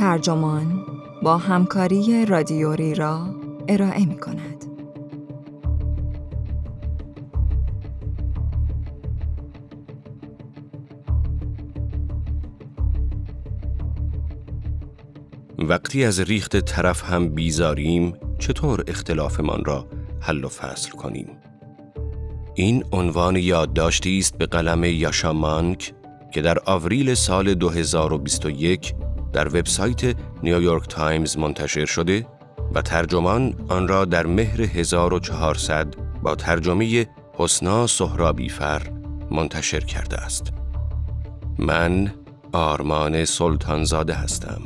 ترجمان با همکاری رادیوری را ارائه می کند. وقتی از ریخت طرف هم بیزاریم چطور اختلافمان را حل و فصل کنیم؟ این عنوان یادداشتی است به قلم یاشا مانک که در آوریل سال 2021 در وبسایت نیویورک تایمز منتشر شده و ترجمان آن را در مهر 1400 با ترجمه حسنا سهرابی فر منتشر کرده است. من آرمان سلطانزاده هستم.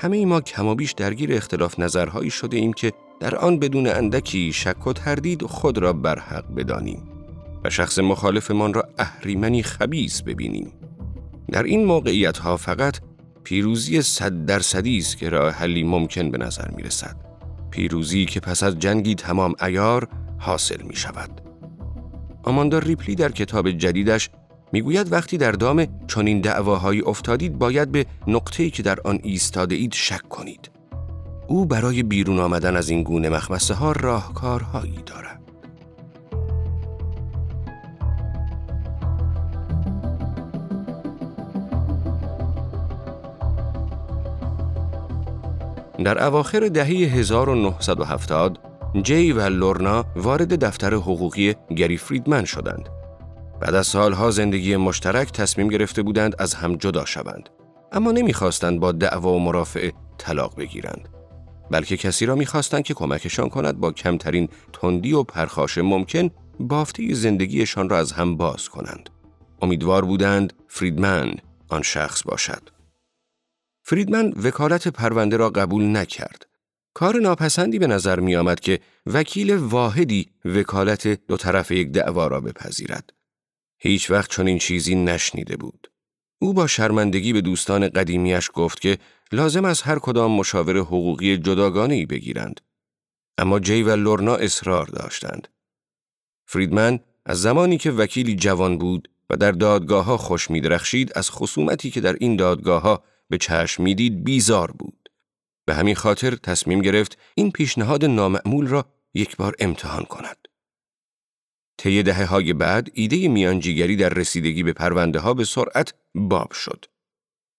همه ما کمابیش درگیر اختلاف نظرهایی شده ایم که در آن بدون اندکی شک و تردید خود را برحق بدانیم و شخص مخالفمان را اهریمنی خبیس ببینیم. در این موقعیت ها فقط پیروزی صد درصدی است که راه حلی ممکن به نظر می رسد. پیروزی که پس از جنگی تمام ایار حاصل می شود. آماندا ریپلی در کتاب جدیدش می‌گوید وقتی در دام چنین دعواهایی افتادید باید به نقطه‌ای که در آن ایستاده اید شک کنید. او برای بیرون آمدن از این گونه مخمسه ها راهکارهایی دارد. در اواخر دهه 1970 جی و لورنا وارد دفتر حقوقی گری فریدمن شدند بعد از سالها زندگی مشترک تصمیم گرفته بودند از هم جدا شوند. اما نمی‌خواستند با دعوا و مرافع طلاق بگیرند. بلکه کسی را می‌خواستند که کمکشان کند با کمترین تندی و پرخاش ممکن بافته زندگیشان را از هم باز کنند. امیدوار بودند فریدمن آن شخص باشد. فریدمن وکالت پرونده را قبول نکرد. کار ناپسندی به نظر می آمد که وکیل واحدی وکالت دو طرف یک دعوا را بپذیرد. هیچ وقت چنین چیزی نشنیده بود. او با شرمندگی به دوستان قدیمیش گفت که لازم از هر کدام مشاور حقوقی جداگانه بگیرند. اما جی و لورنا اصرار داشتند. فریدمن از زمانی که وکیلی جوان بود و در دادگاه ها خوش می درخشید از خصومتی که در این دادگاه ها به چشم می‌دید بیزار بود. به همین خاطر تصمیم گرفت این پیشنهاد نامعمول را یک بار امتحان کند. طی دهه های بعد ایده میانجیگری در رسیدگی به پرونده ها به سرعت باب شد.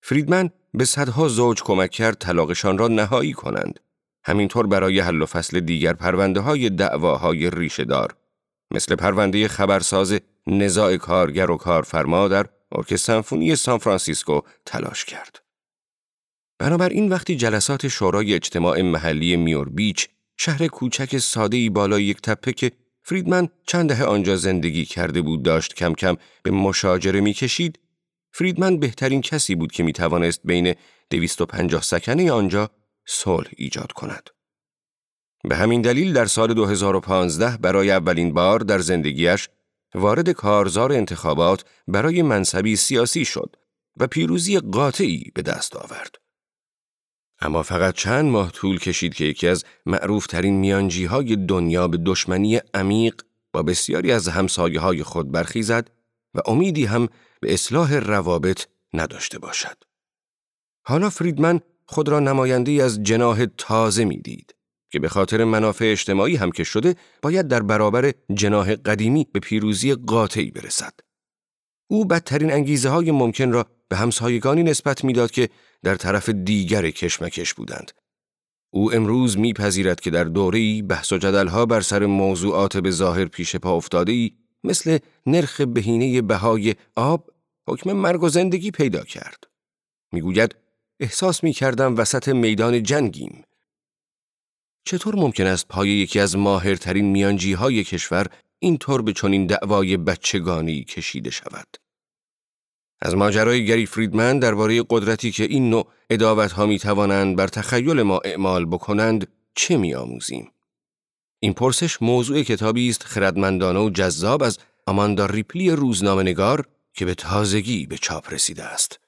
فریدمن به صدها زوج کمک کرد طلاقشان را نهایی کنند. همینطور برای حل و فصل دیگر پرونده های دعواهای ریشه دار مثل پرونده خبرساز نزاع کارگر و کارفرما در ارکستر سمفونی سان فرانسیسکو تلاش کرد. بنابراین وقتی جلسات شورای اجتماع محلی میور بیچ شهر کوچک ساده بالای یک تپه که فریدمن چند دهه آنجا زندگی کرده بود داشت کم کم به مشاجره می‌کشید فریدمن بهترین کسی بود که می توانست بین 250 سکنه آنجا صلح ایجاد کند. به همین دلیل در سال 2015 برای اولین بار در زندگیش وارد کارزار انتخابات برای منصبی سیاسی شد و پیروزی قاطعی به دست آورد. اما فقط چند ماه طول کشید که یکی از معروفترین میانجی های دنیا به دشمنی عمیق با بسیاری از همسایه های خود برخیزد و امیدی هم به اصلاح روابط نداشته باشد. حالا فریدمن خود را نماینده از جناه تازه می‌دید که به خاطر منافع اجتماعی هم که شده باید در برابر جناه قدیمی به پیروزی قاطعی برسد. او بدترین انگیزه های ممکن را به همسایگانی نسبت می‌داد که در طرف دیگر کشمکش بودند. او امروز میپذیرد که در دوره‌ای بحث و جدلها بر سر موضوعات به ظاهر پیش پا افتاده مثل نرخ بهینه بهای آب حکم مرگ و زندگی پیدا کرد. می‌گوید احساس می کردم وسط میدان جنگیم. چطور ممکن است پای یکی از ماهرترین میانجی های کشور اینطور به چنین دعوای بچگانه ای کشیده شود؟ از ماجرای گری فریدمن درباره قدرتی که این نوع عداوت ها می توانند بر تخیل ما اعمال بکنند چه می آموزیم؟ این پرسش موضوع کتابی است خردمندانه و جذاب از آماندا ریپلی روزنامه‌نگار که به تازگی به چاپ رسیده است.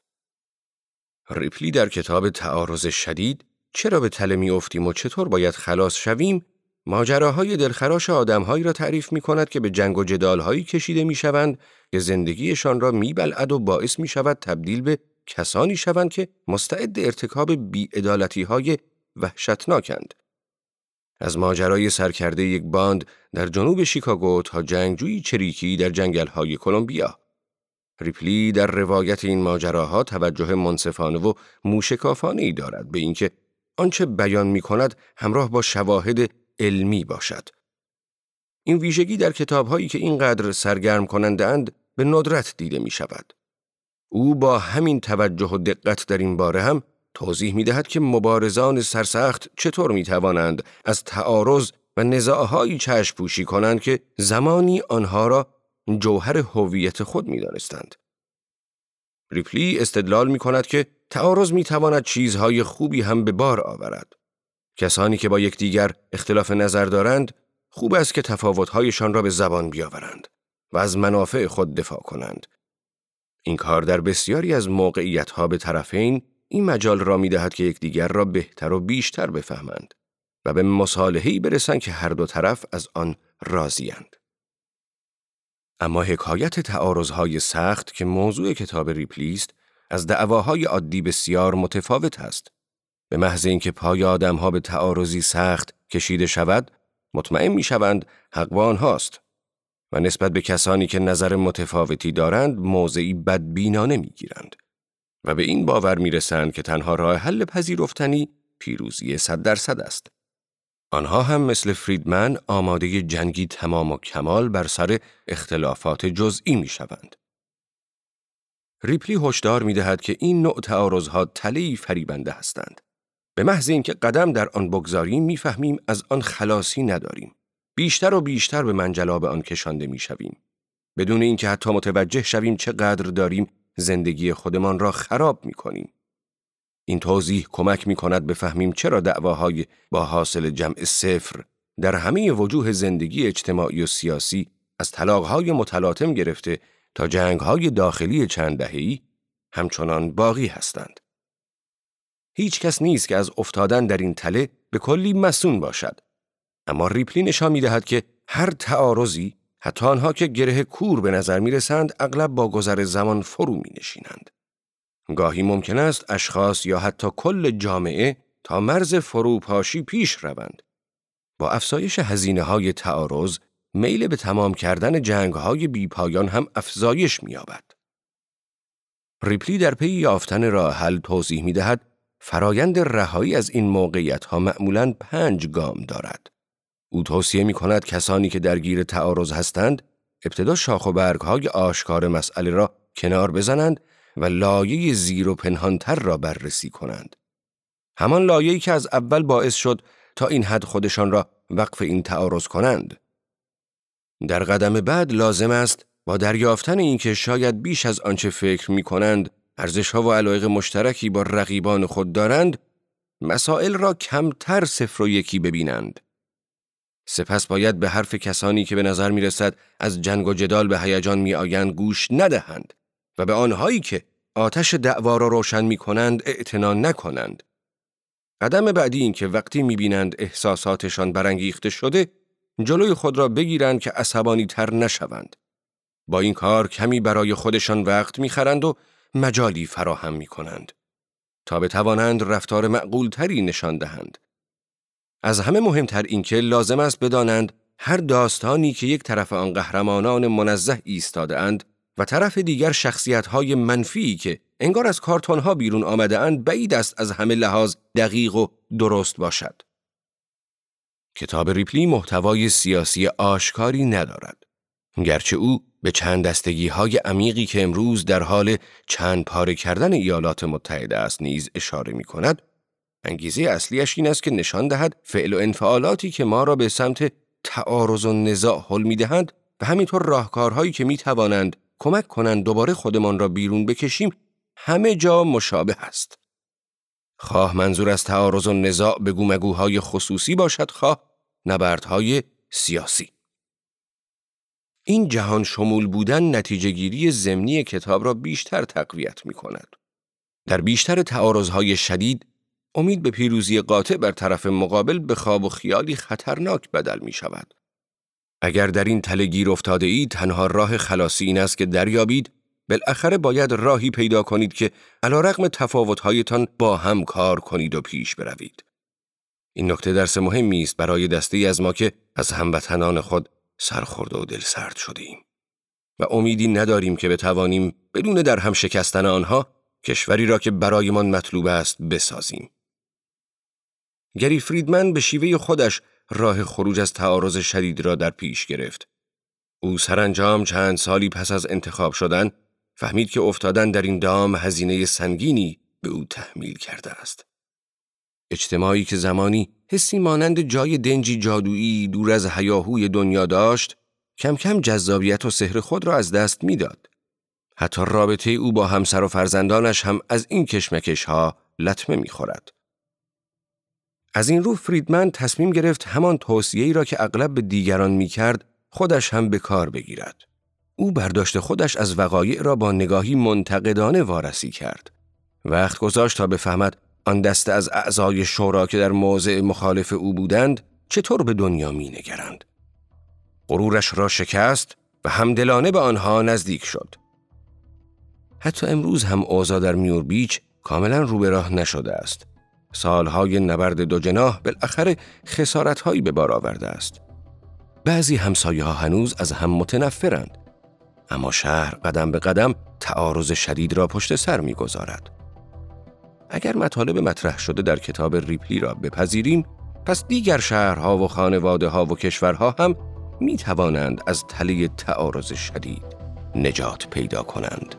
ریپلی در کتاب تعارض شدید چرا به تله می افتیم و چطور باید خلاص شویم ماجراهای دلخراش آدمهایی را تعریف می کند که به جنگ و جدالهایی کشیده می شوند که زندگیشان را می بلعد و باعث می شود تبدیل به کسانی شوند که مستعد ارتکاب بیعدالتی های وحشتناکند. از ماجرای سرکرده یک باند در جنوب شیکاگو تا جنگجوی چریکی در جنگل های کلمبیا. ریپلی در روایت این ماجراها توجه منصفانه و موشکافانه ای دارد به اینکه آنچه بیان می کند همراه با شواهد علمی باشد. این ویژگی در کتابهایی که اینقدر سرگرم کننده اند به ندرت دیده می شود. او با همین توجه و دقت در این باره هم توضیح می دهد که مبارزان سرسخت چطور می توانند از تعارض و نزاعهایی چشم پوشی کنند که زمانی آنها را جوهر هویت خود می دانستند. ریپلی استدلال می کند که تعارض می تواند چیزهای خوبی هم به بار آورد. کسانی که با یکدیگر اختلاف نظر دارند خوب است که تفاوتهایشان را به زبان بیاورند و از منافع خود دفاع کنند. این کار در بسیاری از موقعیتها به طرفین این مجال را می دهد که یکدیگر را بهتر و بیشتر بفهمند و به مصالحه‌ای برسند که هر دو طرف از آن راضیند. اما حکایت تعارضهای سخت که موضوع کتاب ریپلیست از دعواهای عادی بسیار متفاوت است. به محض اینکه پای آدمها به تعارضی سخت کشیده شود، مطمئن می شوند حقوان هاست و نسبت به کسانی که نظر متفاوتی دارند موضعی بدبینانه می گیرند و به این باور می رسند که تنها راه حل پذیرفتنی پیروزی صد درصد است. آنها هم مثل فریدمن آماده جنگی تمام و کمال بر سر اختلافات جزئی می شوند. ریپلی هشدار می دهد که این نوع تعارضها تلهی فریبنده هستند. به محض اینکه قدم در آن بگذاریم می‌فهمیم از آن خلاصی نداریم. بیشتر و بیشتر به منجلاب آن کشانده می شویم. بدون اینکه حتی متوجه شویم چقدر داریم زندگی خودمان را خراب می کنیم. این توضیح کمک می کند بفهمیم چرا دعواهای با حاصل جمع صفر در همه وجوه زندگی اجتماعی و سیاسی از طلاقهای متلاطم گرفته تا جنگهای داخلی چند دهه‌ای همچنان باقی هستند. هیچ کس نیست که از افتادن در این تله به کلی مسون باشد. اما ریپلی نشان می دهد که هر تعارضی حتی آنها که گره کور به نظر می رسند اغلب با گذر زمان فرو می نشینند. گاهی ممکن است اشخاص یا حتی کل جامعه تا مرز فروپاشی پیش روند. با افزایش هزینه های تعارض، میل به تمام کردن جنگ های بی هم افزایش می یابد. ریپلی در پی یافتن راه حل توضیح می دهد فرایند رهایی از این موقعیت ها معمولاً پنج گام دارد. او توصیه می کند کسانی که درگیر تعارض هستند ابتدا شاخ و برگ های آشکار مسئله را کنار بزنند و لایه زیر و پنهانتر را بررسی کنند. همان لایه‌ای که از اول باعث شد تا این حد خودشان را وقف این تعارض کنند. در قدم بعد لازم است با دریافتن اینکه شاید بیش از آنچه فکر می کنند ارزشها و علایق مشترکی با رقیبان خود دارند، مسائل را کمتر صفر و یکی ببینند. سپس باید به حرف کسانی که به نظر می رسد از جنگ و جدال به هیجان می آیند گوش ندهند و به آنهایی که آتش دعوا را روشن می کنند اعتنا نکنند. قدم بعدی این که وقتی می بینند احساساتشان برانگیخته شده جلوی خود را بگیرند که عصبانی تر نشوند. با این کار کمی برای خودشان وقت می‌خرند و مجالی فراهم می کنند تا بتوانند رفتار معقولتری نشان دهند. از همه مهمتر اینکه لازم است بدانند هر داستانی که یک طرف آن قهرمانان منزه ایستاده اند و طرف دیگر شخصیت های منفی که انگار از کارتون ها بیرون آمده اند بعید است از همه لحاظ دقیق و درست باشد. کتاب ریپلی محتوای سیاسی آشکاری ندارد. گرچه او به چند دستگی های عمیقی که امروز در حال چند پاره کردن ایالات متحده است نیز اشاره می کند، انگیزه اصلیش این است که نشان دهد فعل و انفعالاتی که ما را به سمت تعارض و نزاع حل می دهند و همینطور راهکارهایی که می توانند کمک کنند دوباره خودمان را بیرون بکشیم همه جا مشابه است. خواه منظور از تعارض و نزاع به گومگوهای خصوصی باشد خواه نبردهای سیاسی. این جهان شمول بودن نتیجه گیری زمینی کتاب را بیشتر تقویت می کند. در بیشتر تعارضهای شدید امید به پیروزی قاطع بر طرف مقابل به خواب و خیالی خطرناک بدل می شود. اگر در این تله گیر افتاده ای تنها راه خلاصی این است که دریابید بالاخره باید راهی پیدا کنید که علا رقم تفاوتهایتان با هم کار کنید و پیش بروید. این نکته درس مهمی است برای دسته از ما که از هموطنان خود سرخورده و دل سرد شدیم و امیدی نداریم که بتوانیم بدون در هم شکستن آنها کشوری را که برایمان مطلوب است بسازیم. گری فریدمن به شیوه خودش راه خروج از تعارض شدید را در پیش گرفت. او سرانجام چند سالی پس از انتخاب شدن فهمید که افتادن در این دام هزینه سنگینی به او تحمیل کرده است. اجتماعی که زمانی حسی مانند جای دنجی جادویی دور از هیاهوی دنیا داشت، کم کم جذابیت و سحر خود را از دست می‌داد. حتی رابطه او با همسر و فرزندانش هم از این کشمکش ها لطمه می‌خورد. از این رو فریدمن تصمیم گرفت همان توصیه‌ای را که اغلب به دیگران می‌کرد خودش هم به کار بگیرد. او برداشت خودش از وقایع را با نگاهی منتقدانه وارسی کرد. وقت گذاشت تا بفهمد آن دسته از اعضای شورا که در موضع مخالف او بودند چطور به دنیا می نگرند. غرورش را شکست و همدلانه به آنها نزدیک شد. حتی امروز هم اوضاع در میور بیچ کاملا رو به راه نشده است. سالهای نبرد دو جناح بالاخره خسارتهایی به بار آورده است. بعضی همسایه ها هنوز از هم متنفرند. اما شهر قدم به قدم تعارض شدید را پشت سر می‌گذارد. اگر مطالب مطرح شده در کتاب ریپلی را بپذیریم پس دیگر شهرها و خانواده ها و کشورها هم می توانند از تله تعارض شدید نجات پیدا کنند.